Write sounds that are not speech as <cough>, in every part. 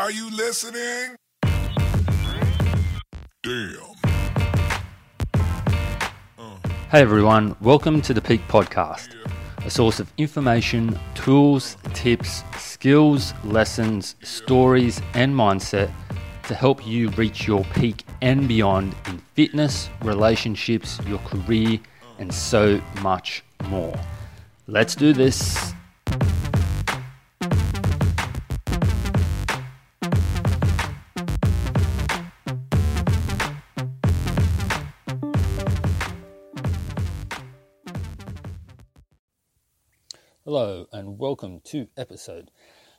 Are you listening? Damn. Uh. Hey everyone, welcome to the Peak Podcast, a source of information, tools, tips, skills, lessons, stories, and mindset to help you reach your peak and beyond in fitness, relationships, your career, uh. and so much more. Let's do this. Hello, and welcome to episode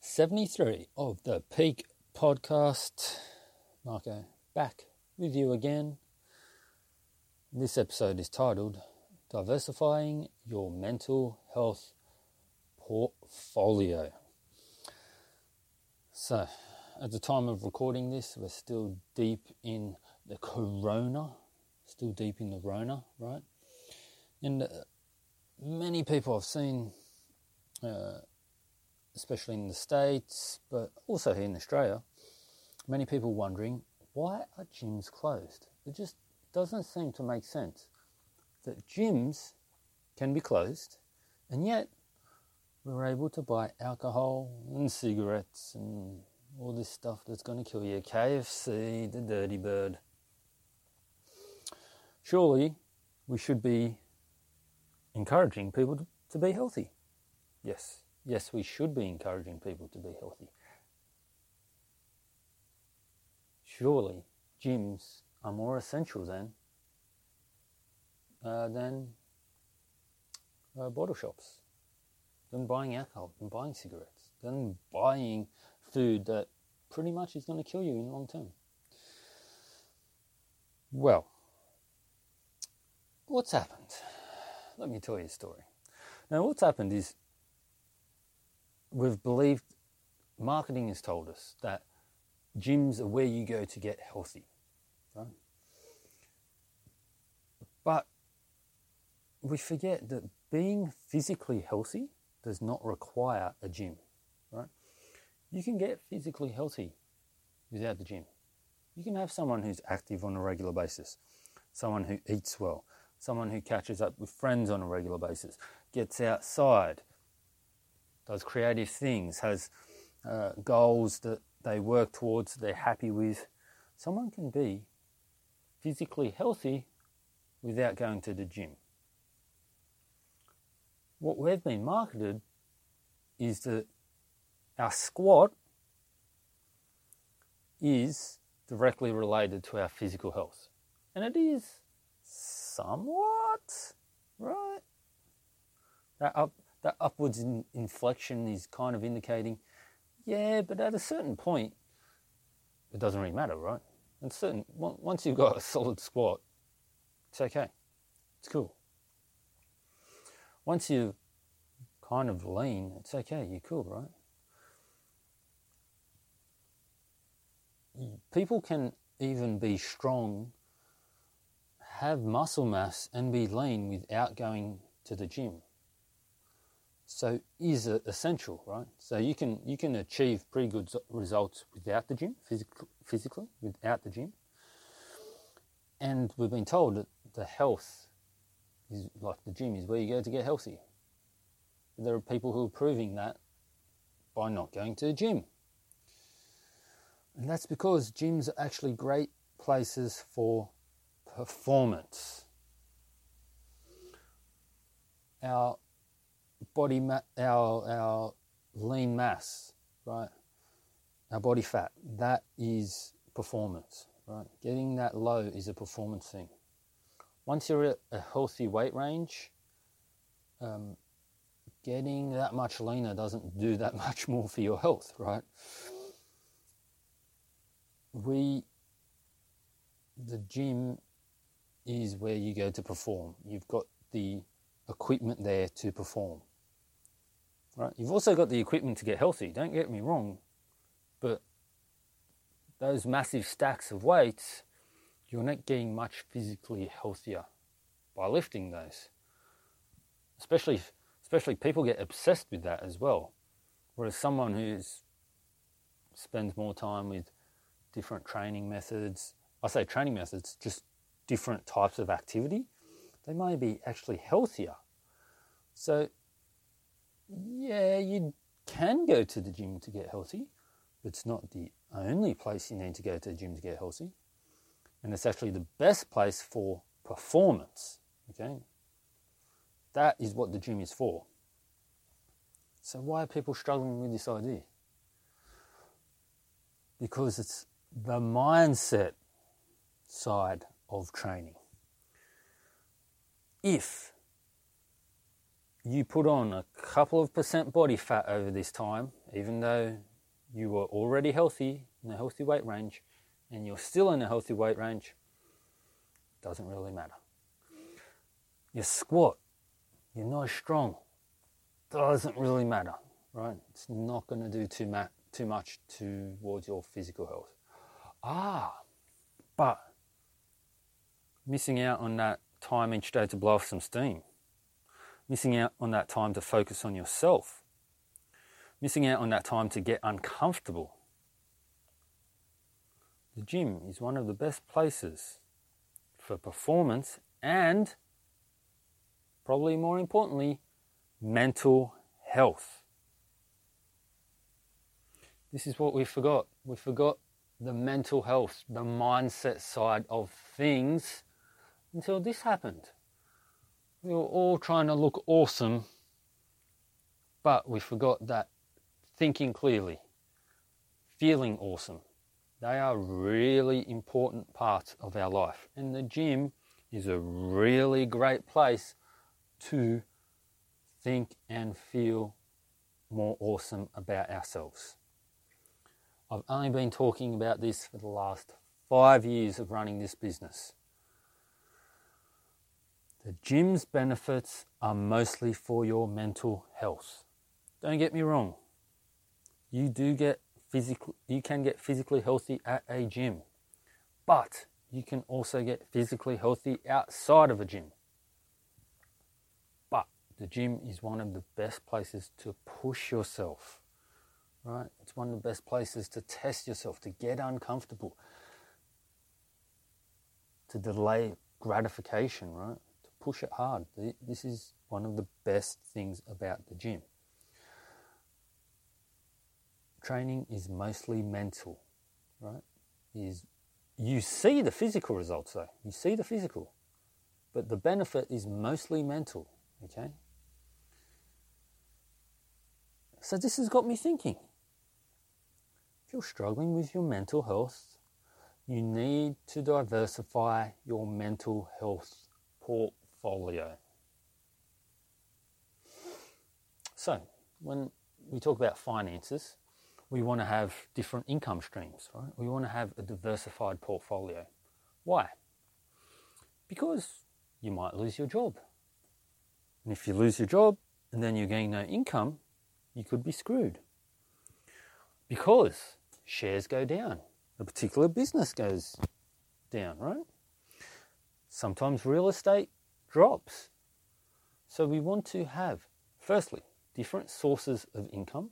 73 of the Peak Podcast. Marco, back with you again. This episode is titled Diversifying Your Mental Health Portfolio. So, at the time of recording this, we're still deep in the corona, still deep in the Rona, right? And uh, many people I've seen uh, especially in the States, but also here in Australia, many people wondering why are gyms closed? It just doesn't seem to make sense that gyms can be closed and yet we're able to buy alcohol and cigarettes and all this stuff that's going to kill you. KFC, the dirty bird. Surely we should be encouraging people to, to be healthy. Yes, yes, we should be encouraging people to be healthy. Surely gyms are more essential than uh, than uh, bottle shops, than buying alcohol, than buying cigarettes, than buying food that pretty much is going to kill you in the long term. Well, what's happened? Let me tell you a story. Now, what's happened is we've believed, marketing has told us that gyms are where you go to get healthy, right? But we forget that being physically healthy does not require a gym, right? You can get physically healthy without the gym. You can have someone who's active on a regular basis, someone who eats well, someone who catches up with friends on a regular basis, gets outside, does creative things, has uh, goals that they work towards, they're happy with. Someone can be physically healthy without going to the gym. What we've been marketed is that our squat is directly related to our physical health. And it is somewhat, right? That up, that upwards in inflection is kind of indicating, yeah, but at a certain point, it doesn't really matter, right? And certain once you've got a solid squat, it's okay, it's cool. Once you kind of lean, it's okay, you're cool, right? People can even be strong, have muscle mass, and be lean without going to the gym so is essential, right? So you can you can achieve pretty good results without the gym, physically, physically without the gym. And we've been told that the health is like the gym is where you go to get healthy. There are people who are proving that by not going to the gym. And that's because gyms are actually great places for performance. Our body ma- our our lean mass, right? Our body fat, that is performance, right? Getting that low is a performance thing. Once you're at a healthy weight range, um, getting that much leaner doesn't do that <laughs> much more for your health, right? We, the gym is where you go to perform. You've got the equipment there to perform. Right? You've also got the equipment to get healthy, don't get me wrong, but those massive stacks of weights, you're not getting much physically healthier by lifting those. Especially, especially people get obsessed with that as well. Whereas someone who spends more time with different training methods, I say training methods, just different types of activity, they may be actually healthier. So, yeah, you can go to the gym to get healthy, but it's not the only place you need to go to the gym to get healthy. And it's actually the best place for performance. Okay? That is what the gym is for. So, why are people struggling with this idea? Because it's the mindset side of training. If you put on a couple of percent body fat over this time, even though you were already healthy in a healthy weight range, and you're still in a healthy weight range, doesn't really matter. Your squat, you're not strong, doesn't really matter, right? It's not going to do too, ma- too much towards your physical health. Ah, but missing out on that time each day to blow off some steam, missing out on that time to focus on yourself, missing out on that time to get uncomfortable. The gym is one of the best places for performance and, probably more importantly, mental health. This is what we forgot. We forgot the mental health, the mindset side of things until this happened. We were all trying to look awesome, but we forgot that thinking clearly, feeling awesome, they are really important parts of our life. And the gym is a really great place to think and feel more awesome about ourselves. I've only been talking about this for the last five years of running this business. The gym's benefits are mostly for your mental health. Don't get me wrong. You do get physical you can get physically healthy at a gym. But you can also get physically healthy outside of a gym. But the gym is one of the best places to push yourself. Right? It's one of the best places to test yourself, to get uncomfortable, to delay gratification, right? Push it hard. This is one of the best things about the gym. Training is mostly mental, right? Is you see the physical results though. You see the physical. But the benefit is mostly mental, okay? So this has got me thinking. If you're struggling with your mental health, you need to diversify your mental health portfolio. So, when we talk about finances, we want to have different income streams, right? We want to have a diversified portfolio. Why? Because you might lose your job. And if you lose your job and then you gain no income, you could be screwed. Because shares go down, a particular business goes down, right? Sometimes real estate drops. So we want to have, firstly, different sources of income,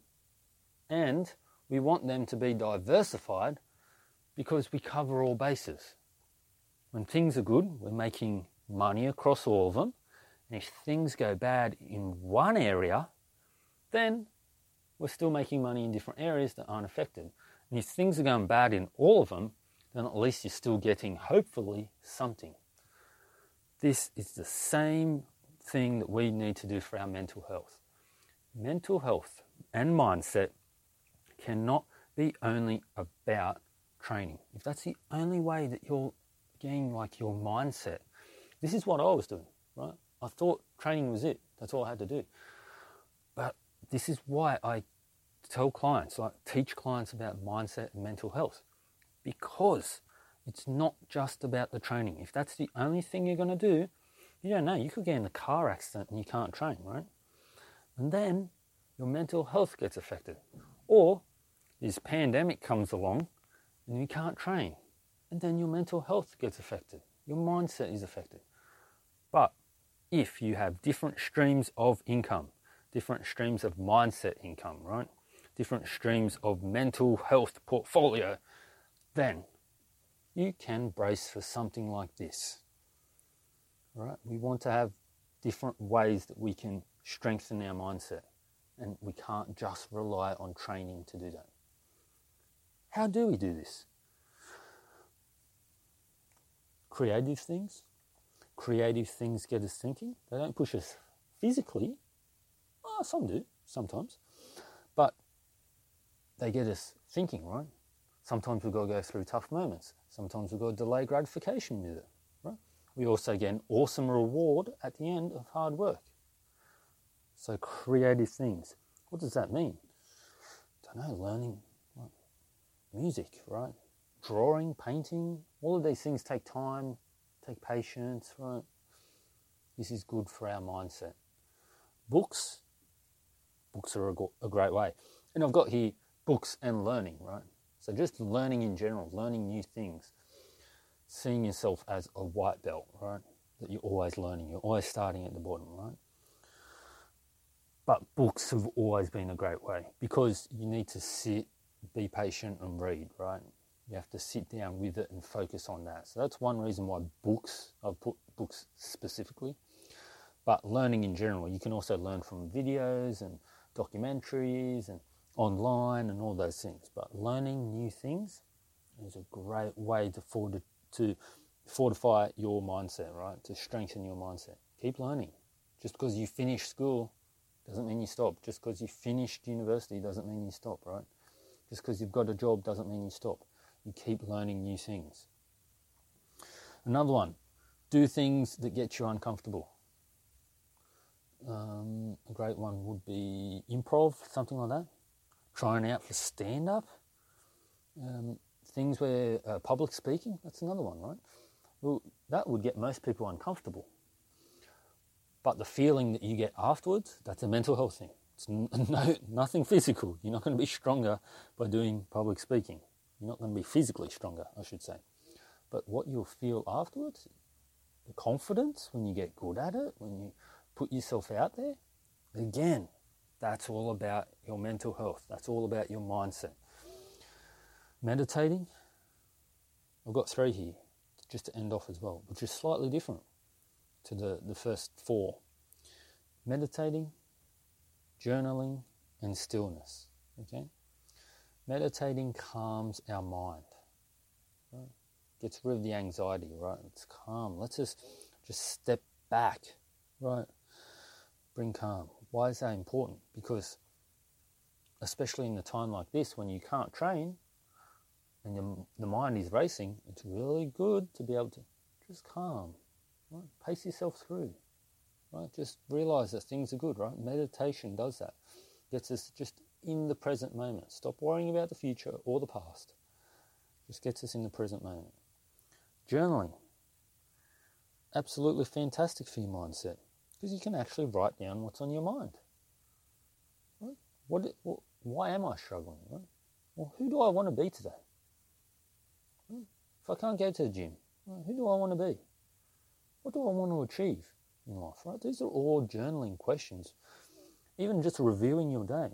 and we want them to be diversified because we cover all bases. When things are good, we're making money across all of them. And if things go bad in one area, then we're still making money in different areas that aren't affected. And if things are going bad in all of them, then at least you're still getting, hopefully, something. This is the same thing that we need to do for our mental health. Mental health and mindset cannot be only about training. If that's the only way that you're getting like your mindset, this is what I was doing, right? I thought training was it. That's all I had to do. But this is why I tell clients, like teach clients about mindset and mental health. Because it's not just about the training. If that's the only thing you're going to do, you don't know. You could get in a car accident and you can't train, right? And then your mental health gets affected. Or this pandemic comes along and you can't train. And then your mental health gets affected. Your mindset is affected. But if you have different streams of income, different streams of mindset income, right? different streams of mental health portfolio, then you can brace for something like this. Right? We want to have different ways that we can strengthen our mindset, and we can't just rely on training to do that. How do we do this? Creative things. Creative things get us thinking. They don't push us physically. Oh, some do, sometimes. But they get us thinking, right? Sometimes we've got to go through tough moments. Sometimes we've got to delay gratification with it, right? We also get an awesome reward at the end of hard work. So creative things. What does that mean? I don't know, learning music, right? Drawing, painting, all of these things take time, take patience, right? This is good for our mindset. Books, books are a, a great way. And I've got here books and learning, right? So just learning in general, learning new things, seeing yourself as a white belt, right? That you're always learning, you're always starting at the bottom, right? But books have always been a great way because you need to sit, be patient, and read, right? You have to sit down with it and focus on that. So that's one reason why books, I've put books specifically. But learning in general, you can also learn from videos and documentaries and online and all those things. But learning new things is a great way to, to fortify your mindset, right? To strengthen your mindset. Keep learning. Just because you finish school doesn't mean you stop. Just because you finished university doesn't mean you stop, right? Just because you've got a job doesn't mean you stop. You keep learning new things. Another one, do things that get you uncomfortable. Um, a great one would be improv, something like that trying out for stand up, um, things where uh, public speaking, that's another one, right? Well, that would get most people uncomfortable. But the feeling that you get afterwards, that's a mental health thing. It's <laughs> no, nothing physical. You're not going to be stronger by doing public speaking. You're not going to be physically stronger, I should say. But what you'll feel afterwards, the confidence when you get good at it, when you put yourself out there, again, that's all about your mental health. That's all about your mindset. Meditating, I've got three here just to end off as well, which is slightly different to the, the first four. Meditating, journaling, and stillness. Okay? Meditating calms our mind. Right? Gets rid of the anxiety, right? It's calm. Let's just just step back, right? Bring calm. Why is that important? Because, especially in a time like this when you can't train and the, the mind is racing, it's really good to be able to just calm, right? Pace yourself through, right? Just realize that things are good, right? Meditation does that. Gets us just in the present moment. Stop worrying about the future or the past. Just gets us in the present moment. Journaling. Absolutely fantastic for your mindset because you can actually write down what's on your mind. Right? What, what, why am I struggling? Right? Well, who do I want to be today? Right? If I can't go to the gym, who do I want to be? What do I want to achieve in life? Right? These are all journaling questions. Even just reviewing your day.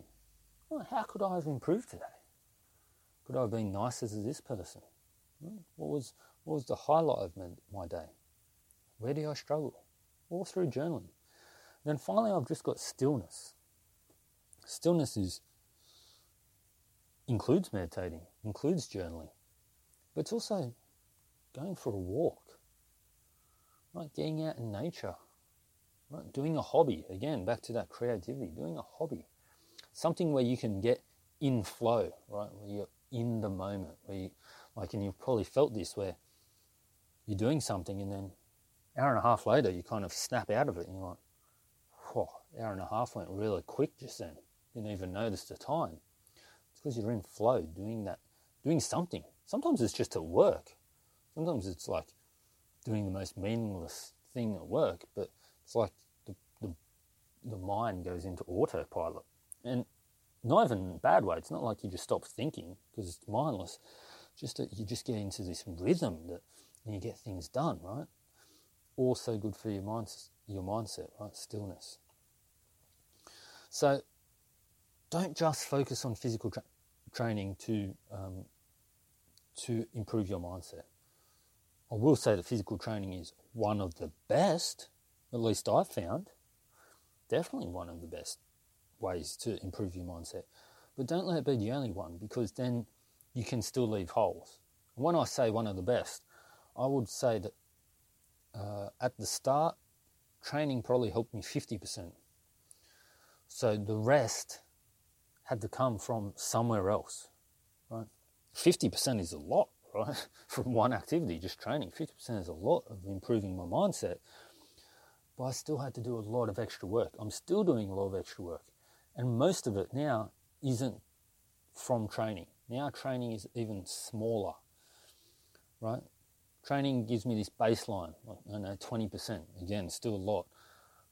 How could I have improved today? Could I have been nicer to this person? What was what was the highlight of my day? Where do I struggle? All through journaling. Then finally, I've just got stillness. Stillness is includes meditating, includes journaling, but it's also going for a walk, right? Getting out in nature, right? Doing a hobby. Again, back to that creativity. Doing a hobby, something where you can get in flow, right? Where you're in the moment, where you, like, and you've probably felt this, where you're doing something and then hour and a half later, you kind of snap out of it and you're like, whoa, hour and a half went really quick just then. Didn't even notice the time. It's because you're in flow doing that, doing something. Sometimes it's just at work. Sometimes it's like doing the most meaningless thing at work, but it's like the, the, the mind goes into autopilot. And not even in a bad way. It's not like you just stop thinking because it's mindless. Just that you just get into this rhythm that you get things done, right? Also good for your mind, your mindset, right? Stillness. So, don't just focus on physical tra- training to um, to improve your mindset. I will say that physical training is one of the best, at least I've found, definitely one of the best ways to improve your mindset. But don't let it be the only one because then you can still leave holes. When I say one of the best, I would say that uh, at the start, training probably helped me 50%. So the rest had to come from somewhere else, right? 50% is a lot, right? <laughs> from one activity, just training. 50% is a lot of improving my mindset. But I still had to do a lot of extra work. I'm still doing a lot of extra work. And most of it now isn't from training. Now training is even smaller, right? Training gives me this baseline, like, I know 20%, again, still a lot.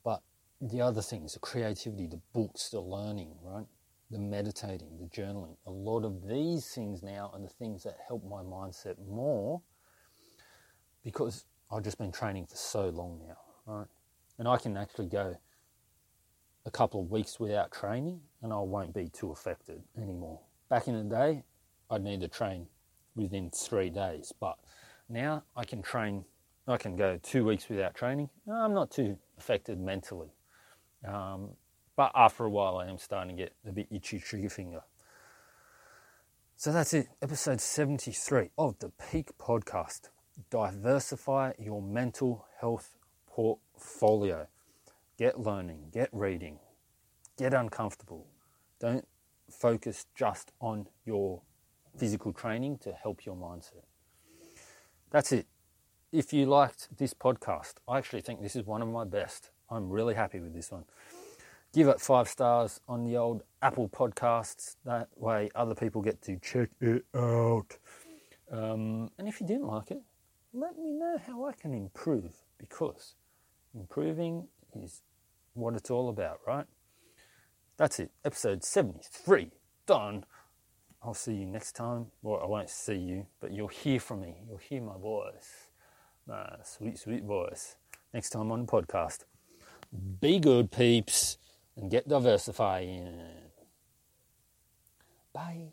But the other things, the creativity, the books, the learning, right? The meditating, the journaling, a lot of these things now are the things that help my mindset more because I've just been training for so long now, right? And I can actually go a couple of weeks without training and I won't be too affected anymore. Back in the day, I'd need to train within three days, but now I can train, I can go two weeks without training. I'm not too affected mentally. Um, but after a while, I am starting to get a bit itchy trigger finger. So that's it, episode 73 of the Peak Podcast. Diversify your mental health portfolio. Get learning, get reading, get uncomfortable. Don't focus just on your physical training to help your mindset. That's it. If you liked this podcast, I actually think this is one of my best. I'm really happy with this one. Give it five stars on the old Apple podcasts. That way, other people get to check it out. Um, and if you didn't like it, let me know how I can improve because improving is what it's all about, right? That's it. Episode 73 done. I'll see you next time. Well, I won't see you, but you'll hear from me. You'll hear my voice. My sweet, sweet voice. Next time on the podcast. Be good, peeps, and get diversifying. Bye.